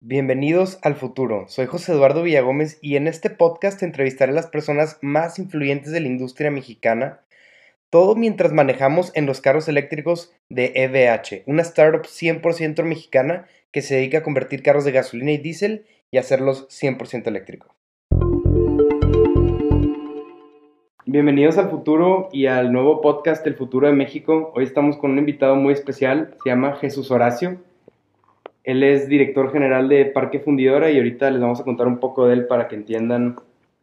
Bienvenidos al futuro. Soy José Eduardo Villagómez y en este podcast entrevistaré a las personas más influyentes de la industria mexicana, todo mientras manejamos en los carros eléctricos de EVH, una startup 100% mexicana que se dedica a convertir carros de gasolina y diésel y hacerlos 100% eléctricos. Bienvenidos al futuro y al nuevo podcast El futuro de México. Hoy estamos con un invitado muy especial, se llama Jesús Horacio. Él es director general de Parque Fundidora y ahorita les vamos a contar un poco de él para que entiendan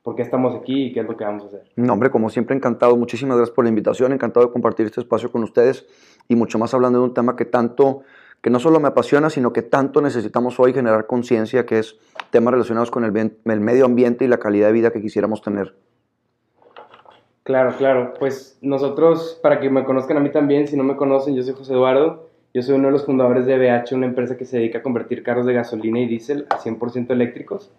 por qué estamos aquí y qué es lo que vamos a hacer. No, hombre, como siempre, encantado. Muchísimas gracias por la invitación. Encantado de compartir este espacio con ustedes y mucho más hablando de un tema que tanto, que no solo me apasiona, sino que tanto necesitamos hoy generar conciencia, que es temas relacionados con el, el medio ambiente y la calidad de vida que quisiéramos tener. Claro, claro. Pues nosotros, para que me conozcan a mí también, si no me conocen, yo soy José Eduardo. Yo soy uno de los fundadores de BH, una empresa que se dedica a convertir carros de gasolina y diésel a 100% eléctricos.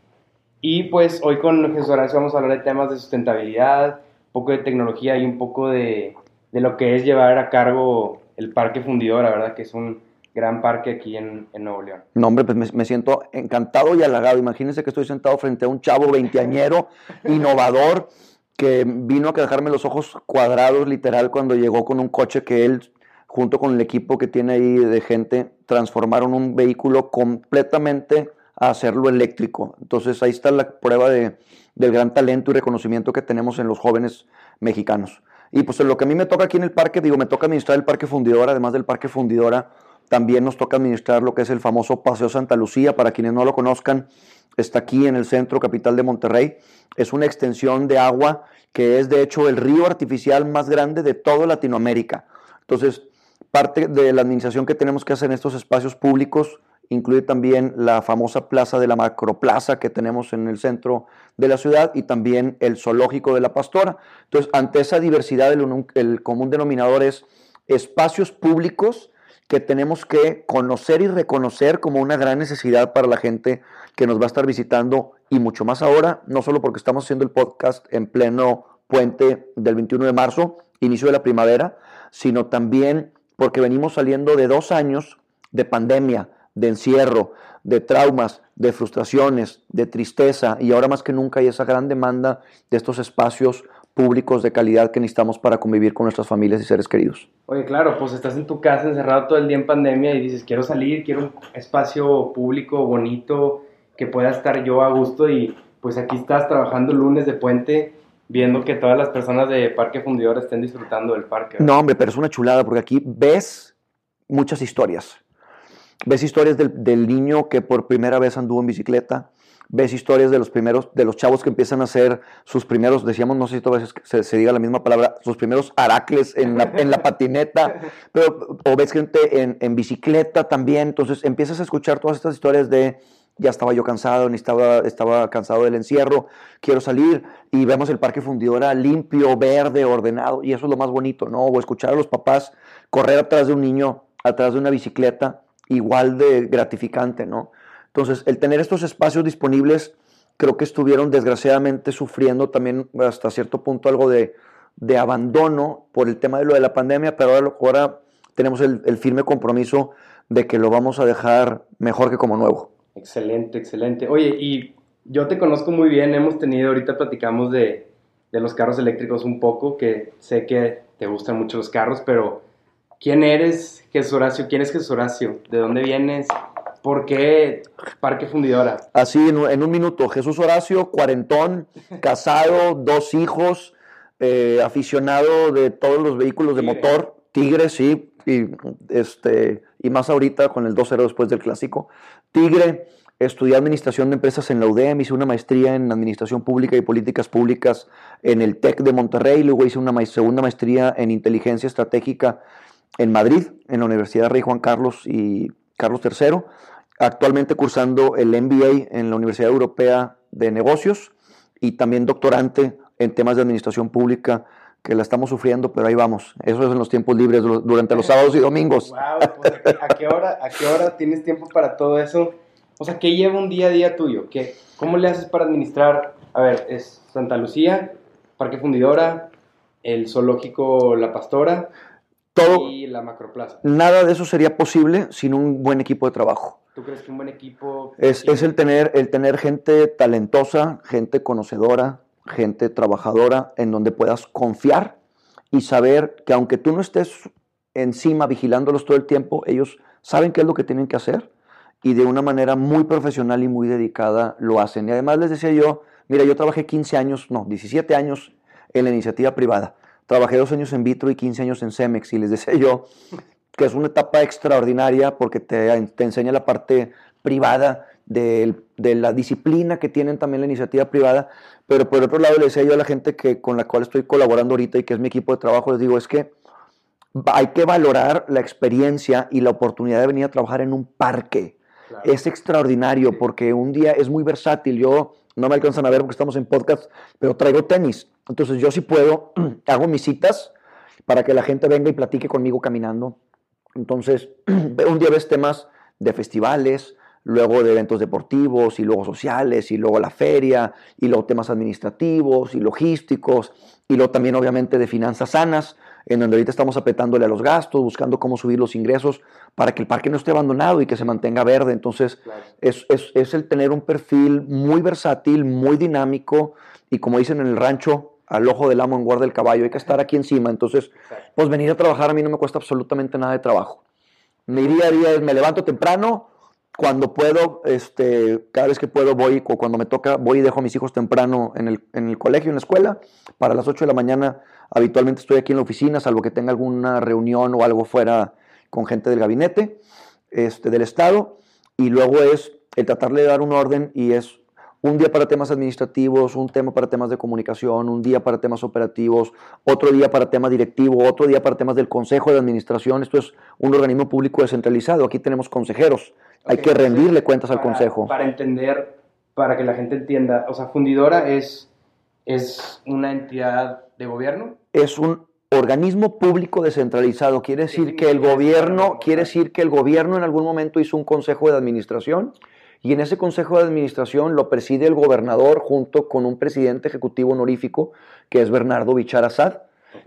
Y pues hoy con Jesús Horacio vamos a hablar de temas de sustentabilidad, un poco de tecnología y un poco de, de lo que es llevar a cargo el parque fundidora, ¿verdad? Que es un gran parque aquí en, en Nuevo León. No, hombre, pues me, me, siento encantado y halagado. Imagínense que estoy sentado frente a un chavo veinteañero, innovador, que vino a dejarme los ojos cuadrados, literal, cuando llegó con un coche que él junto con el equipo que tiene ahí de gente, transformaron un vehículo completamente a hacerlo eléctrico. Entonces ahí está la prueba de, del gran talento y reconocimiento que tenemos en los jóvenes mexicanos. Y pues lo que a mí me toca aquí en el parque, digo, me toca administrar el parque fundidora, además del parque fundidora, también nos toca administrar lo que es el famoso Paseo Santa Lucía, para quienes no lo conozcan, está aquí en el centro capital de Monterrey. Es una extensión de agua que es de hecho el río artificial más grande de toda Latinoamérica. Entonces, Parte de la administración que tenemos que hacer en estos espacios públicos incluye también la famosa plaza de la macroplaza que tenemos en el centro de la ciudad y también el zoológico de la pastora. Entonces, ante esa diversidad, el, común denominador es espacios públicos que tenemos que conocer y reconocer como una gran necesidad para la gente que nos va a estar visitando y mucho más ahora, no solo porque estamos haciendo el podcast en pleno puente del 21 de marzo, inicio de la primavera, sino también porque venimos saliendo de dos años de pandemia, de encierro, de traumas, de frustraciones, de tristeza, y ahora más que nunca hay esa gran demanda de estos espacios públicos de calidad que necesitamos para convivir con nuestras familias y seres queridos. Oye, claro, pues estás en tu casa encerrado todo el día en pandemia y dices, quiero salir, quiero un espacio público, bonito, que pueda estar yo a gusto y pues aquí estás trabajando lunes de puente viendo que todas las personas de Parque Fundidor estén disfrutando del parque. ¿verdad? No, hombre, pero es una chulada porque aquí ves muchas historias. Ves historias del, del, niño que por primera vez anduvo en bicicleta. Ves historias de los primeros, de los chavos que empiezan a hacer sus primeros, decíamos, no sé si todas veces se, se, diga la misma palabra, sus primeros aracles en la, en la patineta, pero, o ves gente en, en bicicleta también. Entonces empiezas a escuchar todas estas historias de ya estaba yo cansado, ni estaba, estaba cansado del encierro, quiero salir y vemos el parque fundidora limpio, verde, ordenado, y eso es lo más bonito, ¿no? O escuchar a los papás correr atrás de un niño, atrás de una bicicleta, igual de gratificante, ¿no? Entonces, el tener estos espacios disponibles, creo que estuvieron desgraciadamente sufriendo también hasta cierto punto algo de, de abandono por el tema de lo de la pandemia, pero ahora, ahora tenemos el, el firme compromiso de que lo vamos a dejar mejor que como nuevo. Excelente, excelente. Oye, y yo te conozco muy bien, hemos tenido, ahorita platicamos de, de, los carros eléctricos un poco, que sé que te gustan mucho los carros, pero ¿quién eres Jesús Horacio? ¿Quién es Jesús Horacio? ¿De dónde vienes? ¿Por qué Parque Fundidora? Así, en, en un minuto, Jesús Horacio, cuarentón, casado, dos hijos, eh, aficionado de todos los vehículos de Tigre. motor, Tigre, sí, y, este, y más ahorita con el 2-0 después del clásico. Tigre, estudié administración de empresas en la UDEM, hice una maestría en administración pública y políticas públicas en el TEC de Monterrey, luego hice una segunda maestría en inteligencia estratégica en Madrid, en la Universidad Rey Juan Carlos y Carlos III, actualmente cursando el MBA en la Universidad Europea de Negocios y también doctorante en temas de administración pública que la estamos sufriendo, pero ahí vamos. Eso es en los tiempos libres durante los sábados y domingos. Wow, pues ¿a, qué, ¿a, qué, hora, ¿a qué hora tienes tiempo para todo eso? O sea, ¿qué lleva un día a día tuyo? ¿Qué, ¿Cómo le haces para administrar? A ver, es Santa Lucía, Parque Fundidora, el zoológico La Pastora todo, y la Macroplaza. Nada de eso sería posible sin un buen equipo de trabajo. ¿Tú crees que un buen equipo... Es, es el, tener, el tener gente talentosa, gente conocedora, gente trabajadora, en donde puedas confiar y saber que aunque tú no estés encima vigilándolos todo el tiempo, ellos saben qué es lo que tienen que hacer y de una manera muy profesional y muy dedicada lo hacen. Y además les decía yo, mira, yo trabajé 15 años, no, 17 años en la iniciativa privada. Trabajé dos años en Vitro y 15 años en Cemex y les decía yo que es una etapa extraordinaria porque te, te enseña la parte privada de, de, la disciplina que tienen también la iniciativa privada, pero por otro lado le decía yo a la gente que con la cual estoy colaborando ahorita y que es mi equipo de trabajo, les digo, es que hay que valorar la experiencia y la oportunidad de venir a trabajar en un parque. Es extraordinario porque un día es muy versátil. Yo no me alcanzan a ver porque estamos en podcast, pero traigo tenis. Entonces yo sí puedo, hago mis citas para que la gente venga y platique conmigo caminando. Entonces, un día ves temas de festivales, luego de eventos deportivos y luego sociales y luego la feria y luego temas administrativos y logísticos y luego también obviamente de finanzas sanas, en donde ahorita estamos apretándole a los gastos, buscando cómo subir los ingresos para que el parque no esté abandonado y que se mantenga verde. Entonces es, es, es el tener un perfil muy versátil, muy dinámico y como dicen en el rancho, al ojo del amo en guarda del caballo, hay que estar aquí encima. Entonces, pues venir a trabajar a mí no me cuesta absolutamente nada de trabajo. Mi día a día es me levanto temprano, cuando puedo, este, cada vez que puedo voy, cuando me toca, voy y dejo a mis hijos temprano en el, en el colegio, en la escuela. Para las 8 de la mañana habitualmente estoy aquí en la oficina, salvo que tenga alguna reunión o algo fuera con gente del gabinete, este, del Estado. Y luego es el tratarle de dar un orden y es un día para temas administrativos, un tema para temas de comunicación, un día para temas operativos, otro día para temas directivos, otro día para temas del Consejo de Administración. Esto es un organismo público descentralizado. Aquí tenemos consejeros. Hay que rendirle cuentas al Consejo. Para entender, para que la gente entienda, o sea, Fundidora es, es una entidad de gobierno. Es un organismo público descentralizado. Quiere decir que el gobierno, quiere decir que el gobierno en algún momento hizo un consejo de administración y en ese consejo de administración lo preside el gobernador junto con un presidente ejecutivo honorífico que es Bernardo Bichar Assad,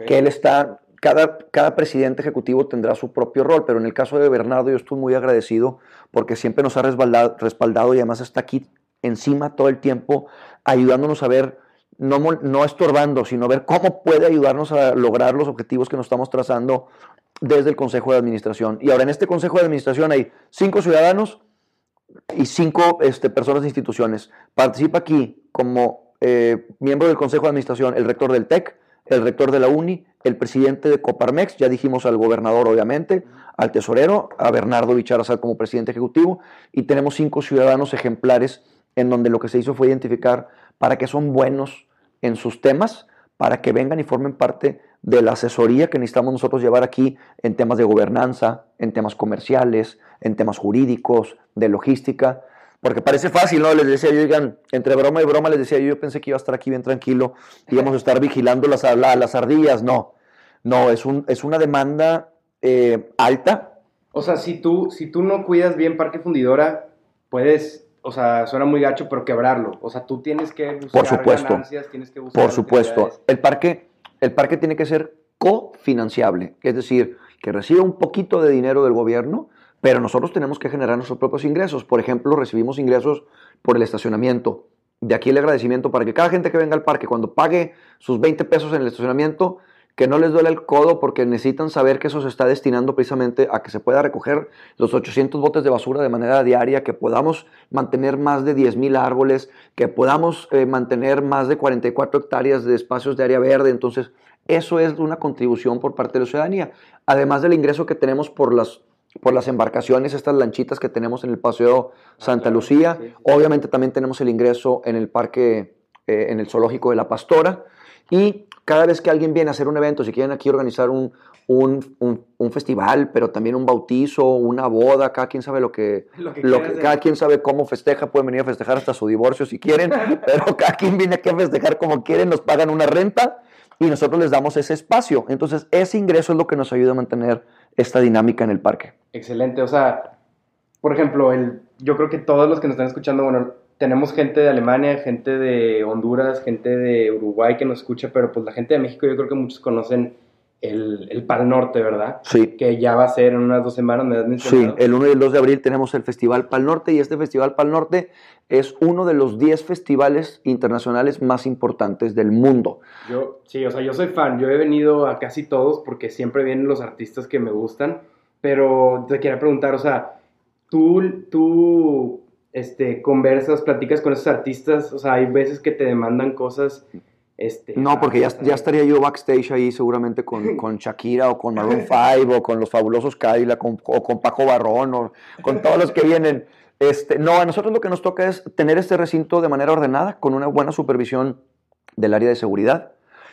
que él está, cada, cada presidente ejecutivo tendrá su propio rol, pero en el caso de Bernardo yo estoy muy agradecido porque siempre nos ha respaldado, respaldado y además está aquí encima todo el tiempo ayudándonos a ver, no, no estorbando, sino ver cómo puede ayudarnos a lograr los objetivos que nos estamos trazando desde el Consejo de Administración. Y ahora en este Consejo de Administración hay cinco ciudadanos, y cinco este, personas de instituciones. Participa aquí como eh, miembro del Consejo de Administración el rector del TEC, el rector de la UNI, el presidente de Coparmex, ya dijimos al gobernador obviamente, al tesorero, a Bernardo Bicharazar como presidente ejecutivo, y tenemos cinco ciudadanos ejemplares en donde lo que se hizo fue identificar para qué son buenos en sus temas, para que vengan y formen parte de la asesoría que necesitamos nosotros llevar aquí en temas de gobernanza, en temas comerciales, en temas jurídicos, de logística. Porque parece fácil, ¿no? Les decía yo, oigan, entre broma y broma les decía yo, yo pensé que iba a estar aquí bien tranquilo, íbamos a estar vigilando las, las ardillas. No, no, es, un, es una demanda eh, alta. O sea, si tú, si tú no cuidas bien Parque Fundidora, puedes, o sea, suena muy gacho, pero quebrarlo. O sea, tú tienes que buscar Por supuesto. ganancias, tienes que buscar Por supuesto. El parque, el parque tiene que ser cofinanciable, es decir, que reciba un poquito de dinero del gobierno, pero nosotros tenemos que generar nuestros propios ingresos. Por ejemplo, recibimos ingresos por el estacionamiento. De aquí el agradecimiento para que cada gente que venga al parque, cuando pague sus 20 pesos en el estacionamiento, que no les duele el codo porque necesitan saber que eso se está destinando precisamente a que se pueda recoger los 800 botes de basura de manera diaria, que podamos mantener más de 10.000 árboles, que podamos eh, mantener más de 44 hectáreas de espacios de área verde. Entonces, eso es una contribución por parte de la ciudadanía, además del ingreso que tenemos por las por las embarcaciones, estas lanchitas que tenemos en el Paseo ah, Santa Lucía. Obviamente también tenemos el ingreso en el parque, eh, en el zoológico de La Pastora. Y cada vez que alguien viene a hacer un evento, si quieren aquí organizar un, un, festival, pero también un bautizo, una boda, cada quien sabe lo que, lo que, cada quien sabe cómo festeja, pueden venir a festejar hasta su divorcio si quieren, pero cada quien viene aquí a festejar como quieren, nos pagan una renta y nosotros les damos ese espacio. Entonces, ese ingreso es lo que nos ayuda a mantener esta dinámica en el parque. Excelente, o sea, por ejemplo, el, yo creo que todos los que nos están escuchando, bueno, tenemos gente de Alemania, gente de Honduras, gente de Uruguay que nos escucha, pero pues la gente de México yo creo que muchos conocen el, el Pal Norte, ¿verdad? Sí. Que ya va a ser en unas dos semanas, me has Sí, el 1 y el 2 de abril tenemos el Festival Pal Norte y este Festival Pal Norte es uno de los 10 festivales internacionales más importantes del mundo. Yo, sí, o sea, yo soy fan. Yo he venido a casi todos porque siempre vienen los artistas que me gustan. Pero te quería preguntar, o sea, tú, tú este, conversas, platicas con esos artistas. O sea, hay veces que te demandan cosas. Este, No, porque ya, ya estaría yo backstage ahí seguramente con, con Shakira o con Maroon 5 o con los fabulosos Cadillac o con Paco Barrón o con todos los que vienen. Este, no, a nosotros lo que nos toca es tener este recinto de manera ordenada, con una buena supervisión del área de seguridad,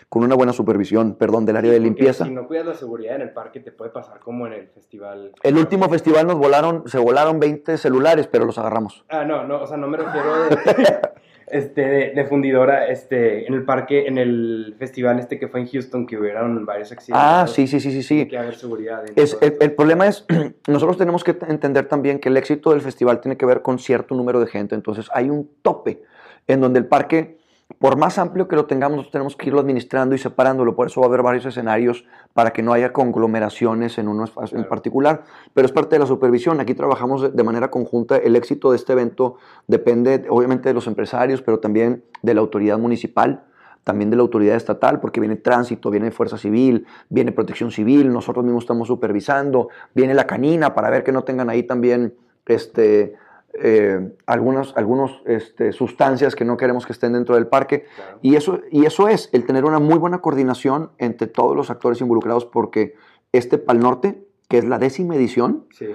con una buena supervisión, perdón, del área de Porque limpieza. Si no cuidas la seguridad en el parque, te puede pasar como en el festival. El último festival nos volaron, se volaron 20 celulares, pero los agarramos. Ah, no, no, o sea, no me refiero de, este, de, de fundidora, este, en el parque, en el festival este que fue en Houston, que hubieron varios accidentes. Ah, sí, sí, sí, sí, sí. que haber seguridad. Es, el, el problema es, nosotros tenemos que entender también que el éxito del festival tiene que ver con cierto número de gente. Entonces hay un tope en donde el parque, por más amplio que lo tengamos, tenemos que irlo administrando y separándolo. Por eso va a haber varios escenarios para que no haya conglomeraciones en uno espacio en particular. Pero es parte de la supervisión. Aquí trabajamos de manera conjunta. El éxito de este evento depende obviamente de los empresarios, pero también de la autoridad municipal también de la autoridad estatal, porque viene tránsito, viene fuerza civil, viene protección civil, nosotros mismos estamos supervisando, viene la canina para ver que no tengan ahí también este, eh, algunas algunos, este, sustancias que no queremos que estén dentro del parque. Claro. Y eso, y eso es el tener una muy buena coordinación entre todos los actores involucrados, porque este Pal Norte, que es la décima edición, Sí.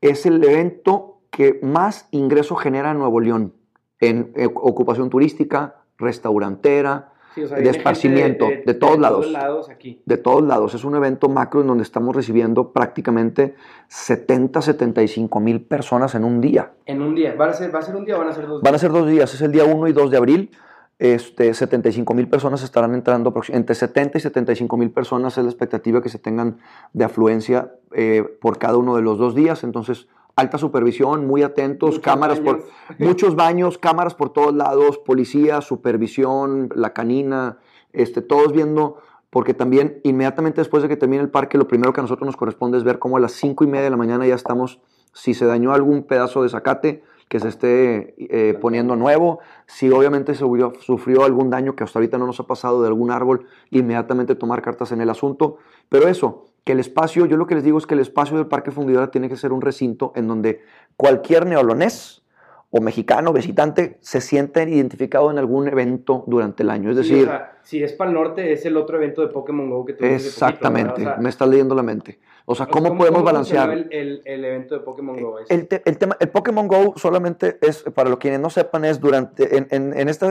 es el evento que más ingreso genera en Nuevo León, en eh, ocupación turística, restaurantera, Sí, o sea, de viene gente esparcimiento, de todos lados. todos lados aquí. de todos lados. Es un evento macro en donde estamos recibiendo prácticamente 70, 75 mil personas en un día. En un día. ¿Va a ser, va a ser un día o van a ser dos Van a ser dos días, es el día 1 y 2 de abril. Este, 75 mil personas estarán entrando, entre 70 y 75 mil personas es la expectativa que se tengan de afluencia eh, por cada uno de los dos días. Entonces, alta supervisión, muy atentos, Muchos cámaras por, baños. muchos baños, cámaras por todos lados, policía, supervisión, la canina, este, todos viendo, porque también inmediatamente después de que termine el parque, lo primero que a nosotros nos corresponde es ver cómo a las 5 y media de la mañana ya estamos, si se dañó algún pedazo de zacate, que se esté eh, poniendo nuevo, si obviamente sufrió, sufrió algún daño que hasta ahorita no nos ha pasado de algún árbol, inmediatamente tomar cartas en el asunto, pero eso, que el espacio, yo lo que les digo es que el espacio del Parque Fundidora tiene que ser un recinto en donde cualquier neolonés o mexicano, visitante, se siente identificado en algún evento durante el año. Es Sí, o decir, sea, si es Pal Norte, es el otro evento de Pokémon Go que tuvimos poquito, exactamente, ¿verdad? O sea, me estás leyendo la mente. O sea, o sea, ¿cómo, podemos funcionó balancear? El, el, el evento de Pokémon Go es? El, te- el tema, el Pokémon Go solamente es, para los quienes no sepan, es durante, en, en- en este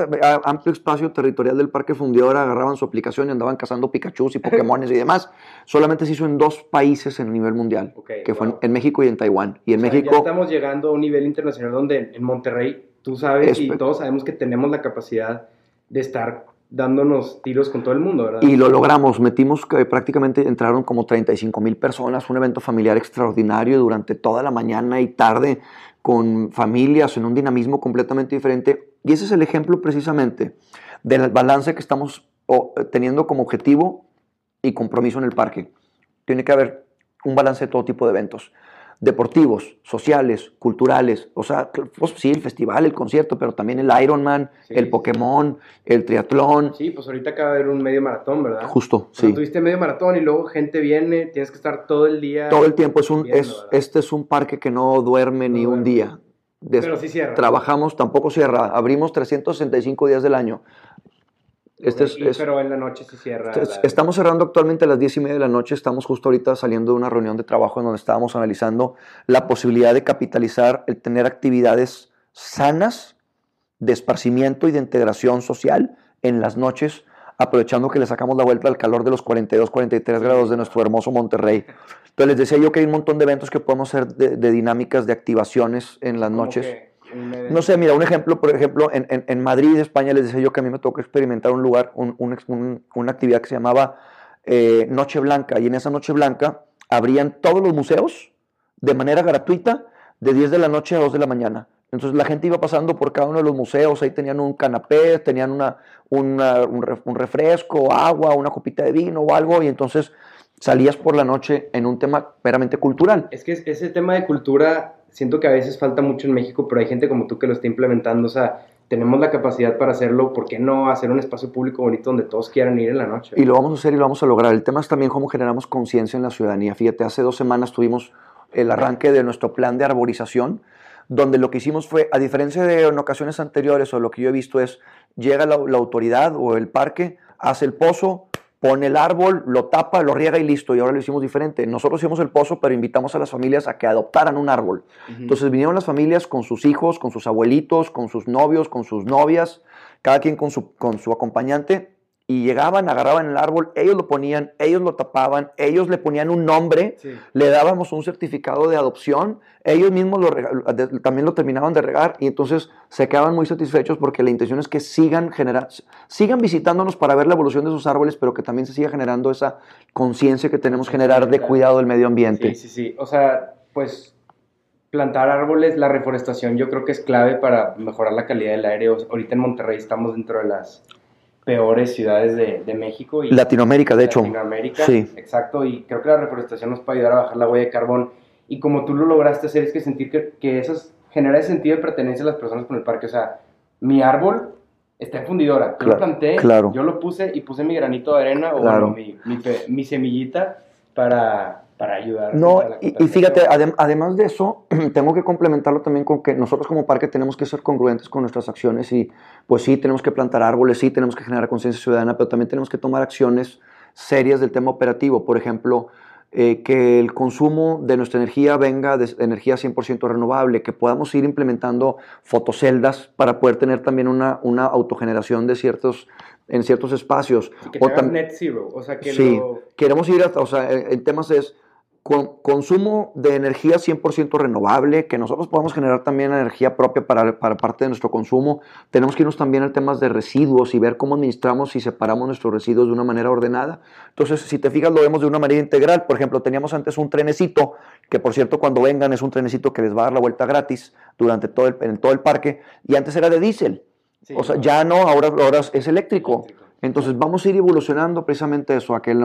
amplio espacio territorial del Parque Fundidora agarraban su aplicación y andaban cazando Pikachus y Pokémones y demás. Solamente se hizo en dos países en el nivel mundial, Ok, que fue en, wow. en México y en Taiwán. Y en O sea, México, Ya estamos llegando a un nivel internacional donde en Monterrey, tú sabes Es- y todos sabemos que tenemos la capacidad de estar dándonos tiros con todo el mundo, ¿verdad? y lo logramos, metimos que prácticamente entraron como 35 mil personas, un evento familiar extraordinario durante toda la mañana y tarde, con familias en un dinamismo completamente diferente. Y ese es el ejemplo precisamente del balance que estamos eh, teniendo como objetivo y compromiso en el parque. Tiene que haber un balance de todo tipo de eventos. Deportivos, sociales, culturales, o sea, pues, sí, el festival, el concierto, pero también el Ironman, Sí, el sí. Pokémon, el triatlón, Sí, pues ahorita acaba de haber un medio maratón, ¿verdad? justo, O sea, sí. tuviste medio maratón y luego gente viene, tienes que estar todo el día. Todo el tiempo es un, viendo, es, ¿verdad? este es un parque que no duerme ni un día. Des- Pero sí cierra. Trabajamos, tampoco cierra, abrimos 365 días del año. Este es- es- pero en la noche sí cierra. Es- la- Estamos cerrando actualmente a las 10 y media de la noche. Estamos justo ahorita saliendo de una reunión de trabajo en donde estábamos analizando la posibilidad de capitalizar el tener actividades sanas de esparcimiento y de integración social en las noches, aprovechando que le sacamos la vuelta al calor de los 42, 43 grados de nuestro hermoso Monterrey. Entonces les decía yo que hay un montón de eventos que podemos hacer de, de dinámicas, de activaciones en las noches. que. No sé, mira, un ejemplo, por ejemplo, en, en- en Madrid, España, les decía yo que a mí me tocó experimentar un lugar, un- un una actividad que se llamaba eh, Noche Blanca, y en esa Noche Blanca abrían todos los museos de manera gratuita de 10 de la noche a 2 de la mañana. Entonces la gente iba pasando por cada uno de los museos, ahí tenían un canapé, tenían una, una- un refresco, agua, una copita de vino o algo, y entonces salías por la noche en un tema meramente cultural. Es que ese tema de cultura siento que a veces falta mucho en México, pero hay gente como tú que lo está implementando, o sea, tenemos la capacidad para hacerlo, ¿por qué no hacer un espacio público bonito donde todos quieran ir en la noche? Y lo vamos a hacer y lo vamos a lograr. El tema es también cómo generamos conciencia en la ciudadanía. Fíjate, hace dos semanas tuvimos el arranque de nuestro plan de arborización, donde lo que hicimos fue, a diferencia de en ocasiones anteriores o lo que yo he visto es, llega la, la autoridad o el parque, hace el pozo, pone el árbol, lo tapa, lo riega y listo. Y ahora lo hicimos diferente. Nosotros hicimos el pozo, pero invitamos a las familias a que adoptaran un árbol. Entonces vinieron las familias con sus hijos, con sus abuelitos, con sus novios, con sus novias, cada quien con su, con su acompañante y llegaban, agarraban el árbol, ellos lo ponían, ellos lo tapaban, ellos le ponían un nombre, le dábamos un certificado de adopción, ellos mismos lo también lo terminaban de regar y entonces se quedaban muy satisfechos porque la intención es que sigan generando, sigan visitándonos para ver la evolución de sus árboles, pero que también se siga generando esa conciencia que tenemos que generar de cuidado del medio ambiente. Sí, sí, sí. O sea, pues plantar árboles, la reforestación yo creo que es clave para mejorar la calidad del aire. Ahorita en Monterrey estamos dentro de las peores ciudades de, México. Y Latinoamérica, de hecho. Latinoamérica, sí. exacto, y creo que la reforestación nos puede ayudar a bajar la huella de carbón. Y como tú lo lograste hacer, es que sentir que, que eso genera ese sentido de pertenencia a las personas con el parque. O sea, mi árbol está en fundidora. Yo lo planté, claro. yo lo puse y puse mi granito de arena o mi, mi, mi semillita para, para ayudar. No, y, fíjate, además de eso, tengo que complementarlo también con que nosotros como parque tenemos que ser congruentes con nuestras acciones y pues sí, tenemos que plantar árboles, sí, tenemos que generar conciencia ciudadana, pero también tenemos que tomar acciones serias del tema operativo. Por ejemplo, eh, que el consumo de nuestra energía venga de energía 100% renovable, que podamos ir implementando fotoceldas para poder tener también una, una autogeneración de ciertos en ciertos espacios. que o net zero, o sea que sí, queremos ir hasta, o sea, en temas es consumo de energía 100% renovable, que nosotros podamos generar también energía propia para, para, parte de nuestro consumo. Tenemos que irnos también al tema de residuos y ver cómo administramos y separamos nuestros residuos de una manera ordenada. Entonces, si te fijas, lo vemos de una manera integral. Por ejemplo, teníamos antes un trenecito, que por cierto, cuando vengan es un trenecito que les va a dar la vuelta gratis durante todo el, en todo el parque, y antes era de diésel. o sea, ya no, ahora, ahora es eléctrico. Entonces vamos a ir evolucionando precisamente eso, a que,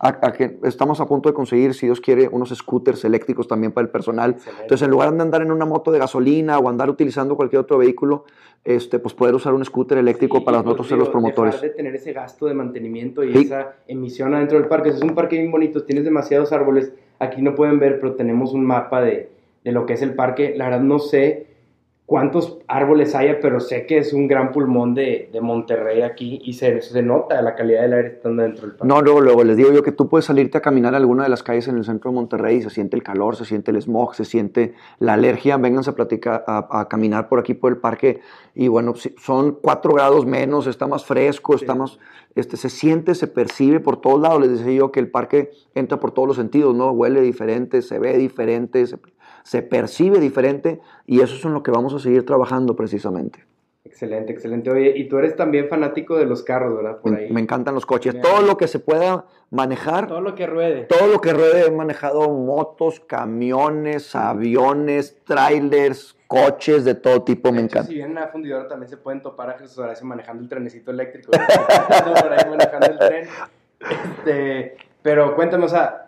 a, que, estamos a punto de conseguir, si Dios quiere, unos scooters eléctricos también para el personal. Entonces en lugar de andar en una moto de gasolina o andar utilizando cualquier otro vehículo, este, pues poder usar un scooter eléctrico para nosotros ser los promotores. Dejar de tener ese gasto de mantenimiento y esa emisión adentro del parque. Es un parque bien bonito, tienes demasiados árboles. Aquí no pueden ver, pero tenemos un mapa de, de lo que es el parque. La verdad no sé cuántos árboles haya, pero sé que es un gran pulmón de, de Monterrey aquí y se, se, nota la calidad del aire estando dentro del parque. No, luego, luego les digo yo que tú puedes salirte a caminar a alguna de las calles en el centro de Monterrey y se siente el calor, se siente el smog, se siente la alergia, vénganse a platicar, a, caminar por aquí por el parque y bueno, son cuatro grados menos, está más fresco, está más, este, se siente, se percibe por todos lados, les decía yo que el parque entra por todos los sentidos, ¿no? Huele diferente, se ve diferente, se se percibe diferente y eso es en lo que vamos a seguir trabajando precisamente. Excelente, excelente. Oye, y tú eres también fanático de los carros, ¿verdad? Por ahí. Me, encantan los coches. Todo lo que se pueda manejar. Todo lo que ruede. Todo lo que ruede. He manejado motos, camiones, aviones, trailers, coches de todo tipo. me encanta. Si bien a fundidora también se pueden topar a Jesús Horacio manejando el trenecito eléctrico. por ahí manejando el tren. Este, pero cuéntame, o sea,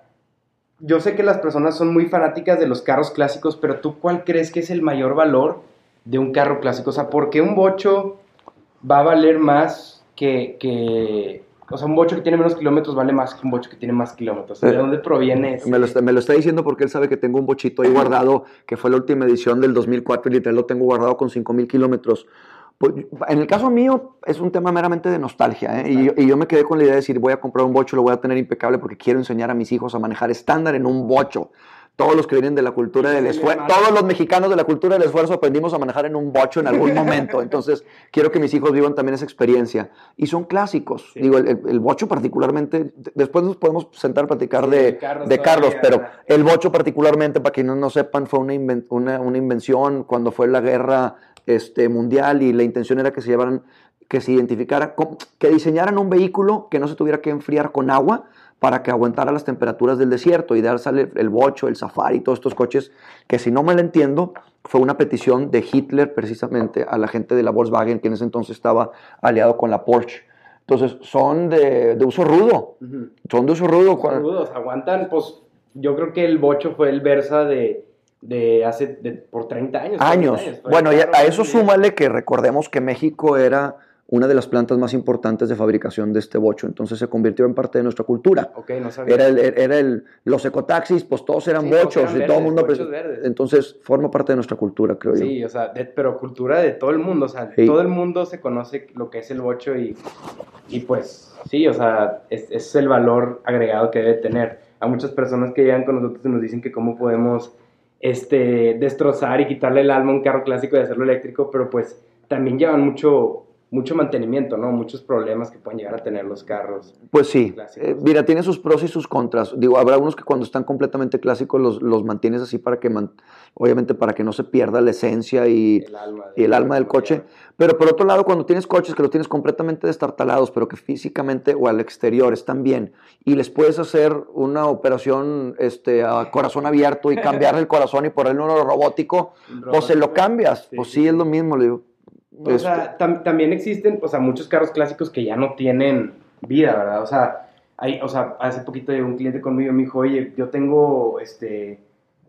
yo sé que las personas son muy fanáticas de los carros clásicos, pero tú cuál crees que es el mayor valor de un carro clásico? O sea, ¿por qué un bocho va a valer más que, que o sea, un bocho que tiene menos kilómetros vale más que un bocho que tiene más kilómetros. ¿De eh, dónde proviene eso? Me lo, está, me lo, está, diciendo porque él sabe que tengo un bochito ahí guardado, que fue la última edición del 2004 y literal lo tengo guardado con 5000 kilómetros. Pues, en el caso mío es un tema meramente de nostalgia ¿eh? y, yo, me quedé con la idea de decir voy a comprar un bocho, lo voy a tener impecable porque quiero enseñar a mis hijos a manejar estándar en un bocho. Todos los que vienen de la cultura del esfuerzo, todos los mexicanos de la cultura del esfuerzo aprendimos a manejar en un bocho en algún momento. Entonces quiero que mis hijos vivan también esa experiencia. Y son clásicos. Digo, el, bocho particularmente, después nos podemos sentar a platicar de, de, Carlos, pero el bocho particularmente, para quienes no sepan, fue una, una, una invención cuando fue la guerra este, mundial y la intención era que se llevaran, que se identificara, que diseñaran un vehículo que no se tuviera que enfriar con agua para que aguantara las temperaturas del desierto y de sale el Bocho, el Safari, todos estos coches, que si no me lo entiendo, fue una petición de Hitler precisamente a la gente de la Volkswagen, que en ese entonces estaba aliado con la Porsche Entonces, son de, de uso rudo. Son de uso rudo. Son rudos, aguantan, pues yo creo que el bocho fue el Versa de, de hace, de, por 30 años. 40 años. fue Bueno, carro a eso súmale que recordemos que México era una de las plantas más importantes de fabricación de este bocho, entonces se convirtió en parte de nuestra cultura. Ok, no sabía. Era el, era el, los ecotaxis, pues todos eran Sí, bochos eran y todo el mundo. pues, entonces forma parte de nuestra cultura, creo yo. Sí, o sea, de- pero cultura de todo el mundo, o sea, Sí. todo el mundo se conoce lo que es el bocho y, y pues sí, o sea, es, es el valor agregado que debe tener. A muchas personas que llegan con nosotros y nos dicen que cómo podemos este, destrozar y quitarle el alma a un carro clásico y hacerlo eléctrico, pero pues también llevan mucho, mucho mantenimiento, ¿no? Muchos problemas que pueden llegar a tener los carros. Pues sí. Eh, mira, tiene sus pros y sus contras. Digo, habrá unos que cuando están completamente clásicos los, los mantienes así para que, man- obviamente, para que no se pierda la esencia y, El alma, y el alma del coche. Pero por otro lado, cuando tienes coches que los tienes completamente destartalados, pero que físicamente o al exterior están bien, y les puedes hacer una operación este, a corazón abierto y cambiarle el corazón y ponerle uno robótico, pues se lo cambias. Sí, pues sí, sí, es lo mismo. Le digo. O Este, sea, tam- también existen, o sea, muchos carros clásicos que ya no tienen vida, ¿verdad? O sea, hay, o sea, hace poquito llegó un cliente conmigo y me dijo, oye, yo tengo, este,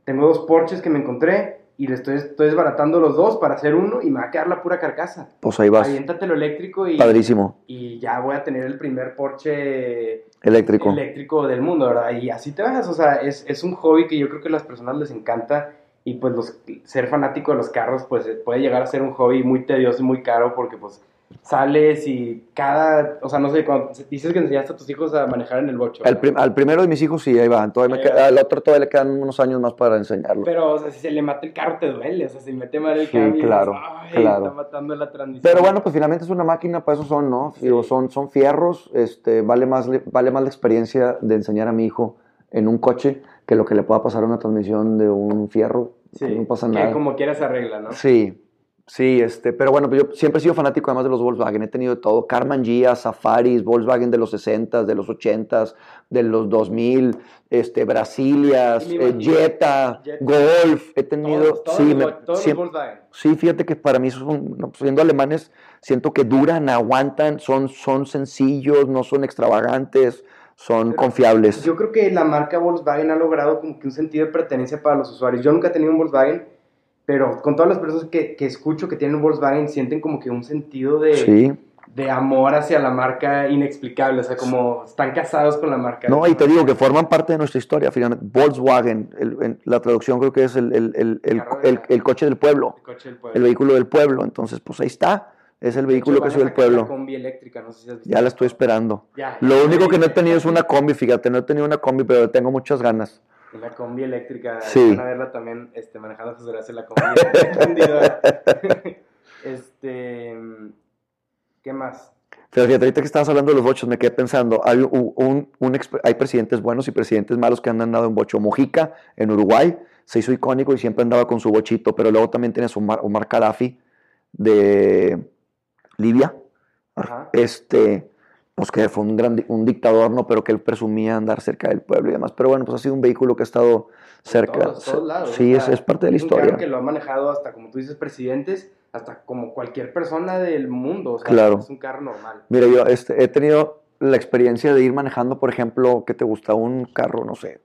tengo dos Porsches que me encontré y le estoy, estoy desbaratando los dos para hacer uno y me va a quedar la pura carcasa. pues ahí vas. Aviéntate lo eléctrico y, Padrísimo. y ya voy a tener el primer Porsche Eléctrico. eléctrico del mundo, ¿verdad? Y así te vas, o sea, es, es un hobby que yo creo que a las personas les encanta y pues los, ser fanático de los carros pues eh, puede llegar a ser un hobby muy tedioso y muy caro porque pues sales y cada, o sea, no sé, cuando dices que enseñaste a tus hijos a manejar en el bocho. Prim- al primero de mis hijos sí, ahí va. Todavía me Ahí va. al otro todavía le quedan unos años más para enseñarlo. Pero, o sea, si se le mata el carro te duele, o sea, si mete mal el Sí, cambio, claro, dices, "Ay, claro. está matando la transmisión. Pero bueno, pues finalmente es una máquina, para eso son, ¿no? Sí. Digo, son, son fierros, este, vale, más, le- vale más la experiencia de enseñar a mi hijo en un coche que lo que le pueda pasar a una transmisión de un fierro. Sí, no pasa que nada. como quiera se arregla, ¿no? Sí, sí, este, pero bueno, pues yo siempre he sido fanático además de los Volkswagen, he tenido de todo, Carman Gia, Safaris, Volkswagen de los 60s, de los 80s, de los 2000, este, Brasilias, eh. Jetta, Jetta. Golf, he tenido, Todos, todos sí, los, me- todos siem- los Volkswagen. sí, fíjate que para mí son, pues, siendo alemanes, siento que duran, aguantan, son, son sencillos, no son extravagantes, son confiables. Yo creo que la marca Volkswagen ha logrado como que un sentido de pertenencia para los usuarios. Yo nunca he tenido un Volkswagen, pero con todas las personas que, que escucho que tienen un Volkswagen sienten como que un sentido de, Sí. de amor hacia la marca inexplicable. O sea, como están casados con la marca. No, y te digo que forman parte de nuestra historia, finalmente. Volkswagen, el- la traducción creo que es el, el- el- el- el- el coche del pueblo, El coche del el pueblo. vehículo del pueblo. Entonces, pues ahí está, es el vehículo hecho, que sacar la pueblo. combi eléctrica, no sé si has visto. Ya la estoy esperando. Ya, Lo único que no he tenido es una combi, fíjate, no he tenido una combi, pero tengo muchas ganas. Una combi eléctrica. Sí. Van a verla también este, manejando José Horacio la combi encendida. este. ¿Qué más? Pero fíjate, ahorita que estabas hablando de los bochos, me quedé pensando, hay, un, un- un exp- hay presidentes buenos y presidentes malos que han andado en bocho. Mojica, en Uruguay, se hizo icónico y siempre andaba con su bochito, pero luego también tienes Omar, Omar Gaddafi de Libia, Ajá. este, pues que fue un gran un dictador, ¿no? Pero que él presumía andar cerca del pueblo y demás. Pero bueno, pues ha sido un vehículo que ha estado cerca. todos, todos lados, sí, es, es parte de la historia. que lo ha manejado hasta, como tú dices, presidentes, hasta como cualquier persona del mundo. O sea, Claro. Es un carro normal. Mira, yo este, he tenido la experiencia de ir manejando, por ejemplo, ¿qué te gusta? Un carro, no sé,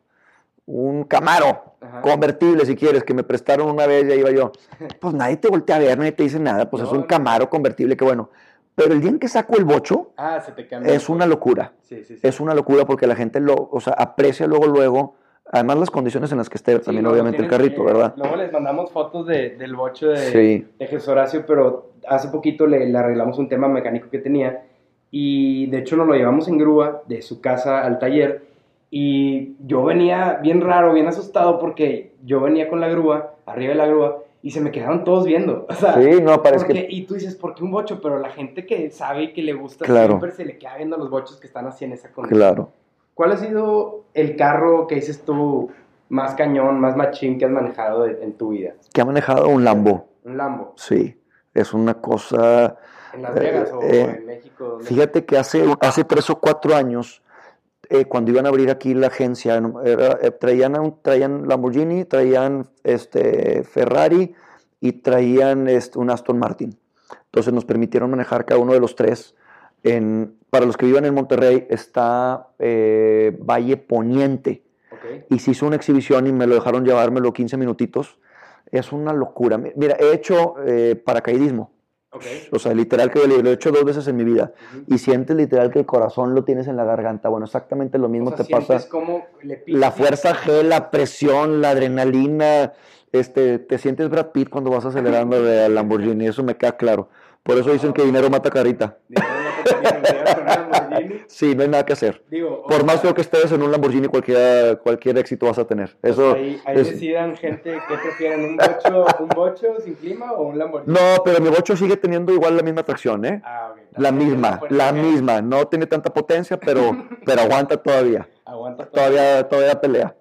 un Camaro, Ajá. convertible si quieres, que me prestaron una vez, ya iba yo. Pues nadie te voltea a ver, nadie te dice nada, pues es un. Camaro convertible, que bueno. Pero el día en que saco el bocho, Ah, se te cambia. es una locura. Sí, sí, sí. Es una locura porque la gente lo, o sea, aprecia luego, luego, además las condiciones en las que esté también, obviamente, el carrito, ¿verdad? Luego les mandamos fotos de, del bocho de, de Jesús Horacio, pero hace poquito le, le arreglamos un tema mecánico que tenía y de hecho nos lo llevamos en grúa de su casa al taller y yo venía bien raro, bien asustado porque yo venía con la grúa, arriba de la grúa y se me quedaron todos viendo. O sea, Sí, no, parece porque- que... Y tú dices, ¿por qué un bocho? Pero la gente que sabe y que le gusta Claro. siempre se le queda viendo los bochos que están así en esa condición. Claro. ¿Cuál ha sido el carro que dices tú más cañón, más machín que has manejado de- en tu vida? Que ha manejado un Lambo, Un Lambo. sí. Es una cosa... ¿En Las Vegas o Eh, en México? Fíjate que hace, hace tres o cuatro años, eh, cuando iban a abrir aquí la agencia, era- eh, traían, un- traían Lamborghini, traían este, Ferrari y traían este, un Aston Martin. Entonces nos permitieron manejar cada uno de los tres en, para los que vivan en Monterrey, está eh, Valle Poniente. Ok. Y se hizo una exhibición y me lo dejaron llevármelo 15 minutitos. Es una locura. Mi- Mira, he hecho eh, paracaidismo. O sea, literal que lo he hecho dos veces en mi vida. Y sientes literal que el corazón lo tienes en la garganta. Bueno, exactamente lo mismo O sea, te pasa. le picas La fuerza G, la presión, la adrenalina. Este, te sientes Brad Pitt cuando vas acelerando de Lamborghini. Eso me queda claro. Por eso dicen que dinero mata carita. Sí, no hay nada que hacer. Digo, Por más sea, feo que estés en un Lamborghini, cualquier, cualquier éxito vas a tener. Eso Ahí, ahí es- decidan, gente, ¿qué prefieren? ¿Un bocho, ¿Un bocho sin clima o un Lamborghini? No, pero mi bocho sigue teniendo igual la misma atracción, ¿eh? Ah, ok. La misma, la misma. No tiene tanta potencia, pero, pero aguanta todavía. Aguanta todo. Todavía, todavía pelea.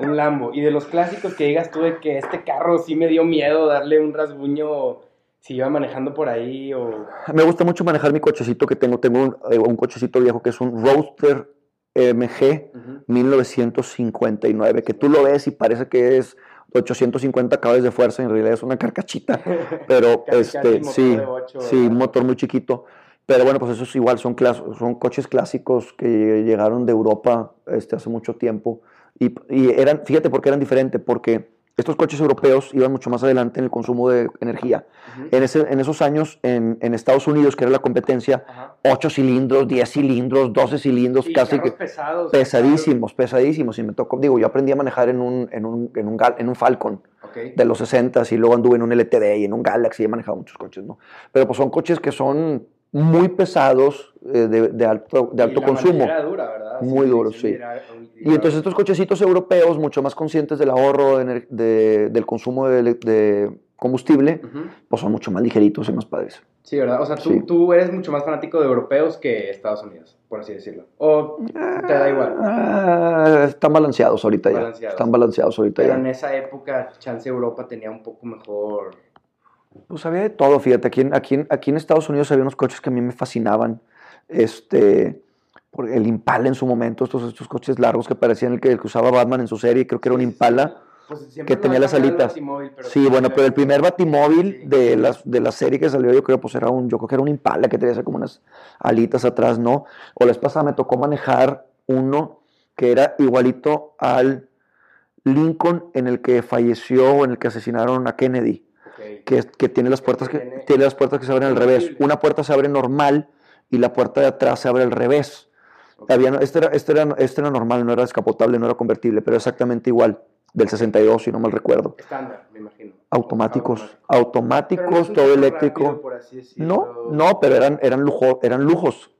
Un Lambo. Y de los clásicos que digas tú de que este carro sí me dio miedo darle un rasguño si iba manejando por ahí o... Me gusta mucho manejar mi cochecito que tengo. Tengo un, eh, un cochecito viejo que es un Roadster MG Ujú. 1959, que tú lo ves y parece que es 850 caballos de fuerza, en realidad es una carcachita, pero Casi, este, motor sí, de ocho, sí, ¿verdad? un motor muy chiquito. Pero bueno, pues esos igual son coches clásicos que llegaron de Europa este, hace mucho tiempo. Y, y eran, fíjate por qué eran diferentes, porque estos coches europeos iban mucho más adelante en el consumo de energía. En, ese, en esos años, en, en Estados Unidos, que era la competencia, Ajá. 8 cilindros, 10 cilindros, 12 cilindros, Y casi que pesados. pesadísimos, pesadísimos. Y me tocó, digo, yo aprendí a manejar en un, en un, en un, en un Falcon de los 60 y luego anduve en un LTD y en un Galaxy, he manejado muchos coches, ¿no? Pero pues son coches que son muy pesados, eh, de, de alto, de Y alto la consumo. dura, ¿verdad? Muy duro, sí. Y entonces estos cochecitos europeos, mucho más conscientes del ahorro de del consumo de, de combustible, pues son mucho más ligeritos y más padres. Sí, ¿verdad? O sea, tú, Sí. tú eres mucho más fanático de europeos que Estados Unidos, por así decirlo. O te da igual. Ah, están balanceados ahorita ya. Balanceados. Están balanceados ahorita Pero ya. en esa época, chance Europa tenía un poco mejor. Pues había de todo, fíjate, aquí aquí, aquí en Estados Unidos había unos coches que a mí me fascinaban. Este, por el Impala en su momento, estos, estos coches largos que parecían el que, el que usaba Batman en su serie, creo que era un Impala. pues que tenía las alitas. Sí, bueno, pero el primer Batimóvil Sí. de, las, de la serie que salió, yo creo, pues era un, yo creo que era un Impala que tenía como unas alitas atrás, ¿no? O la vez pasada me tocó manejar uno que era igualito al Lincoln en el que falleció o en el que asesinaron a Kennedy. Que, que tiene las puertas que, tiene- las puertas que se abren al revés. Una puerta se abre normal y la puerta de atrás se abre al revés. Ok. Había, este, era, este, era, este era normal, no era descapotable, no era convertible, pero exactamente igual, del 62, si no mal recuerdo. Estándar, me imagino. Automáticos, no automáticos, todo eléctrico. rápido, por así. No, no, pero eran, eran, lujo, eran lujos.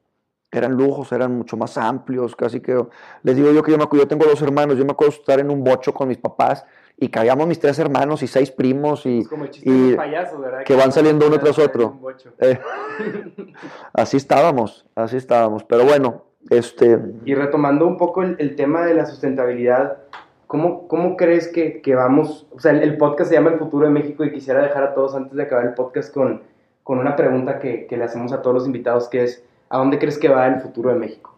Eran lujos, eran mucho más amplios, casi que... Les digo yo que yo, me, acu- yo tengo dos hermanos, yo me acuerdo estar en un bocho con mis papás y cabíamos mis tres hermanos y seis primos y... Es como y- que van saliendo uno tras otro. Un eh, así estábamos, así estábamos. Pero bueno, este... Y retomando un poco el, el tema de la sustentabilidad, ¿cómo, cómo crees que, que vamos? O sea, el, el podcast se llama El futuro de México y quisiera dejar a todos antes de acabar el podcast con, con una pregunta que, que le hacemos a todos los invitados, que es, ¿a dónde crees que va el futuro de México?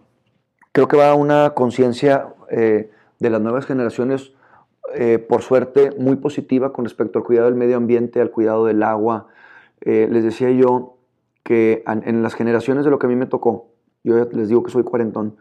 creo que va una conciencia eh, de las nuevas generaciones, eh, por suerte, muy positiva con respecto al cuidado del medio ambiente, al cuidado del agua. Eh, les decía yo que en las generaciones de lo que a mí me tocó, yo les digo que soy cuarentón,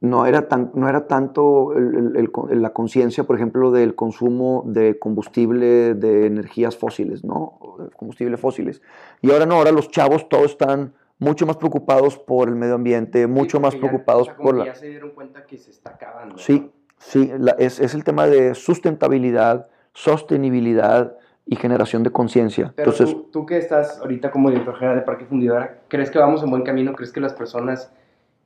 no era, tan, no era tanto el- el- el co- la conciencia, por ejemplo, del consumo de combustible de energías fósiles, ¿no? Combustible fósiles. Y ahora no, ahora los chavos todos están mucho más preocupados por el medio ambiente, mucho Sí, más ya- preocupados o sea, como por que la... Ya se dieron cuenta que se está acabando. ¿no? Sí, sí, la- es, es el tema de sustentabilidad, sostenibilidad y generación de conciencia. Entonces, tú, tú que estás ahorita como director general de Parque Fundidora, ¿crees que vamos en buen camino? ¿Crees que las personas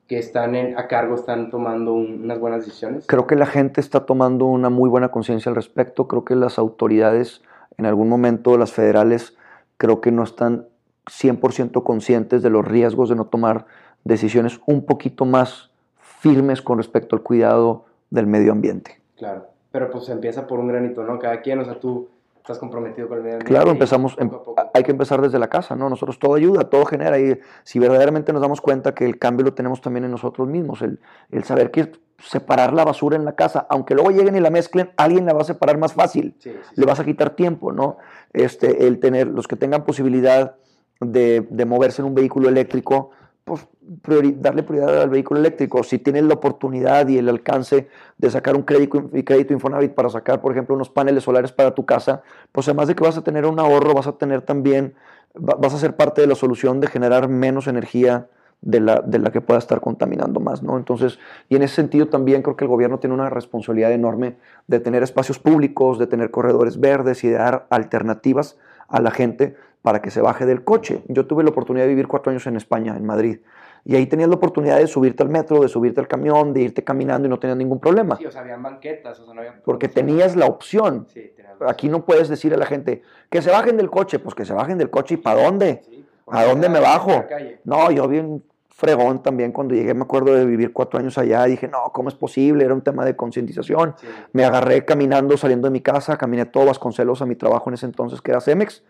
que están en- a cargo están tomando un- unas buenas decisiones? creo que la gente está tomando una muy buena conciencia al respecto. Creo que las autoridades, en algún momento, las federales, creo que no están 100% conscientes de los riesgos de no tomar decisiones un poquito más firmes con respecto al cuidado del medio ambiente. Claro, pero pues empieza por un granito, ¿no? Cada quien, o sea, tú estás comprometido con el medio ambiente. Claro, empezamos, em- poco a poco. hay que empezar desde la casa, ¿no? Nosotros todo ayuda, todo genera. Y si verdaderamente nos damos cuenta que el cambio lo tenemos también en nosotros mismos, el, el saber que separar la basura en la casa, aunque luego lleguen y la mezclen, alguien la va a separar más fácil. Sí, sí, sí. Le vas a quitar tiempo, ¿no? Este, el tener, los que tengan posibilidad de, de moverse en un vehículo eléctrico, pues darle prioridad al vehículo eléctrico. Si tienes la oportunidad y el alcance de sacar un crédito, crédito Infonavit para sacar, por ejemplo, unos paneles solares para tu casa, pues además de que vas a tener un ahorro, vas a tener también, vas a ser parte de la solución de generar menos energía de la, de la que pueda estar contaminando más, ¿no? Entonces, y en ese sentido también creo que el gobierno tiene una responsabilidad enorme de tener espacios públicos, de tener corredores verdes y de dar alternativas a la gente para que se baje del coche. Yo tuve la oportunidad de vivir cuatro años en España, en Madrid, y ahí tenías la oportunidad de subirte al metro, de subirte al camión, de irte caminando y no tenías ningún problema. Sí, o sea, habían banquetas, o sea, no había... Porque tenías la opción. Sí, Aquí no puedes decir a la gente, que se bajen del coche, pues que se bajen del coche, ¿y para dónde? ¿A dónde me bajo? No, yo bien fregón también cuando llegué, me acuerdo de vivir cuatro años allá, dije, no, ¿cómo es posible? Era un tema de concientización. Me agarré caminando, saliendo de mi casa, caminé todo Vasconcelos a mi trabajo en ese entonces, que era Cemex,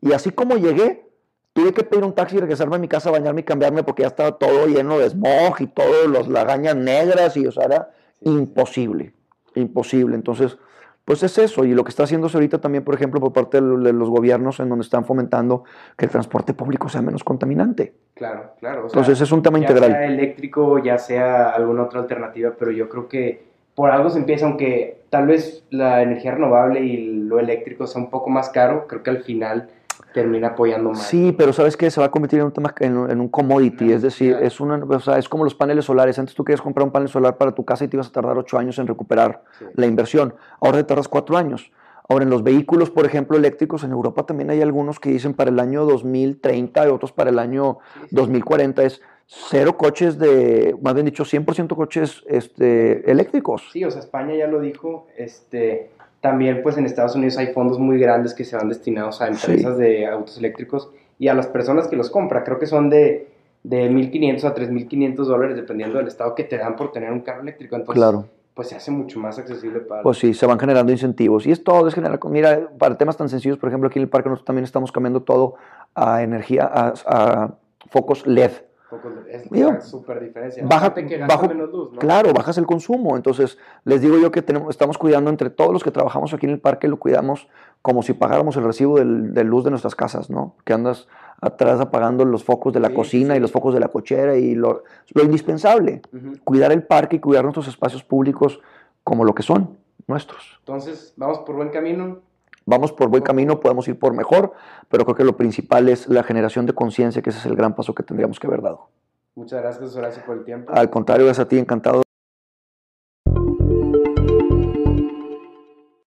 y así como llegué, tuve que pedir un taxi y regresarme a mi casa, bañarme y cambiarme porque ya estaba todo lleno de smog y todas las lagañas negras, y o sea, era imposible, imposible. Entonces, pues es eso, y lo que está haciéndose ahorita también, por ejemplo, por parte de los gobiernos, en donde están fomentando que el transporte público sea menos contaminante. Claro, claro. Entonces es un tema integral. Ya sea eléctrico, ya sea alguna otra alternativa, pero yo creo que por algo se empieza, aunque tal vez la energía renovable y lo eléctrico sea un poco más caro, creo que al final termina apoyando más. Sí, pero sabes que se va a convertir en un tema en, un commodity, es decir, es una, o sea, es como los paneles solares. Antes tú querías comprar un panel solar para tu casa y te ibas a tardar ocho años en recuperar la inversión. Ahora te tardas cuatro años. Ahora, en los vehículos, por ejemplo, eléctricos, en Europa también hay algunos que dicen para el año 2030 y otros para el año 2040 es cero coches de, más bien dicho, 100% coches este, eléctricos. Sí, o sea, España ya lo dijo, este, también pues en Estados Unidos hay fondos muy grandes que se van destinados a empresas de autos eléctricos y a las personas que los compran. Creo que son de, de 1.500 a 3.500 dólares dependiendo del estado que te dan por tener un carro eléctrico. Entonces, claro pues se hace mucho más accesible para... Pues sí, se van generando incentivos. Y es todo, es generar... Mira, para temas tan sencillos, por ejemplo, aquí en el parque nosotros también estamos cambiando todo a energía, a, focos LED. Es súper diferencia. Baja, que bajo, menos luz, ¿no? Claro, bajas el consumo. Entonces, les digo yo que tenemos, estamos cuidando entre todos los que trabajamos aquí en el parque, lo cuidamos como si pagáramos el recibo de luz de nuestras casas, ¿no? Que andas atrás apagando los focos de la cocina y los focos de la cochera y lo, lo indispensable, cuidar el parque y cuidar nuestros espacios públicos como lo que son nuestros. Entonces, vamos por buen camino. Vamos por buen camino, podemos ir por mejor, pero creo que lo principal es la generación de conciencia, que ese es el gran paso que tendríamos que haber dado. Muchas gracias, Horacio, por el tiempo. Al contrario, gracias a ti, encantado.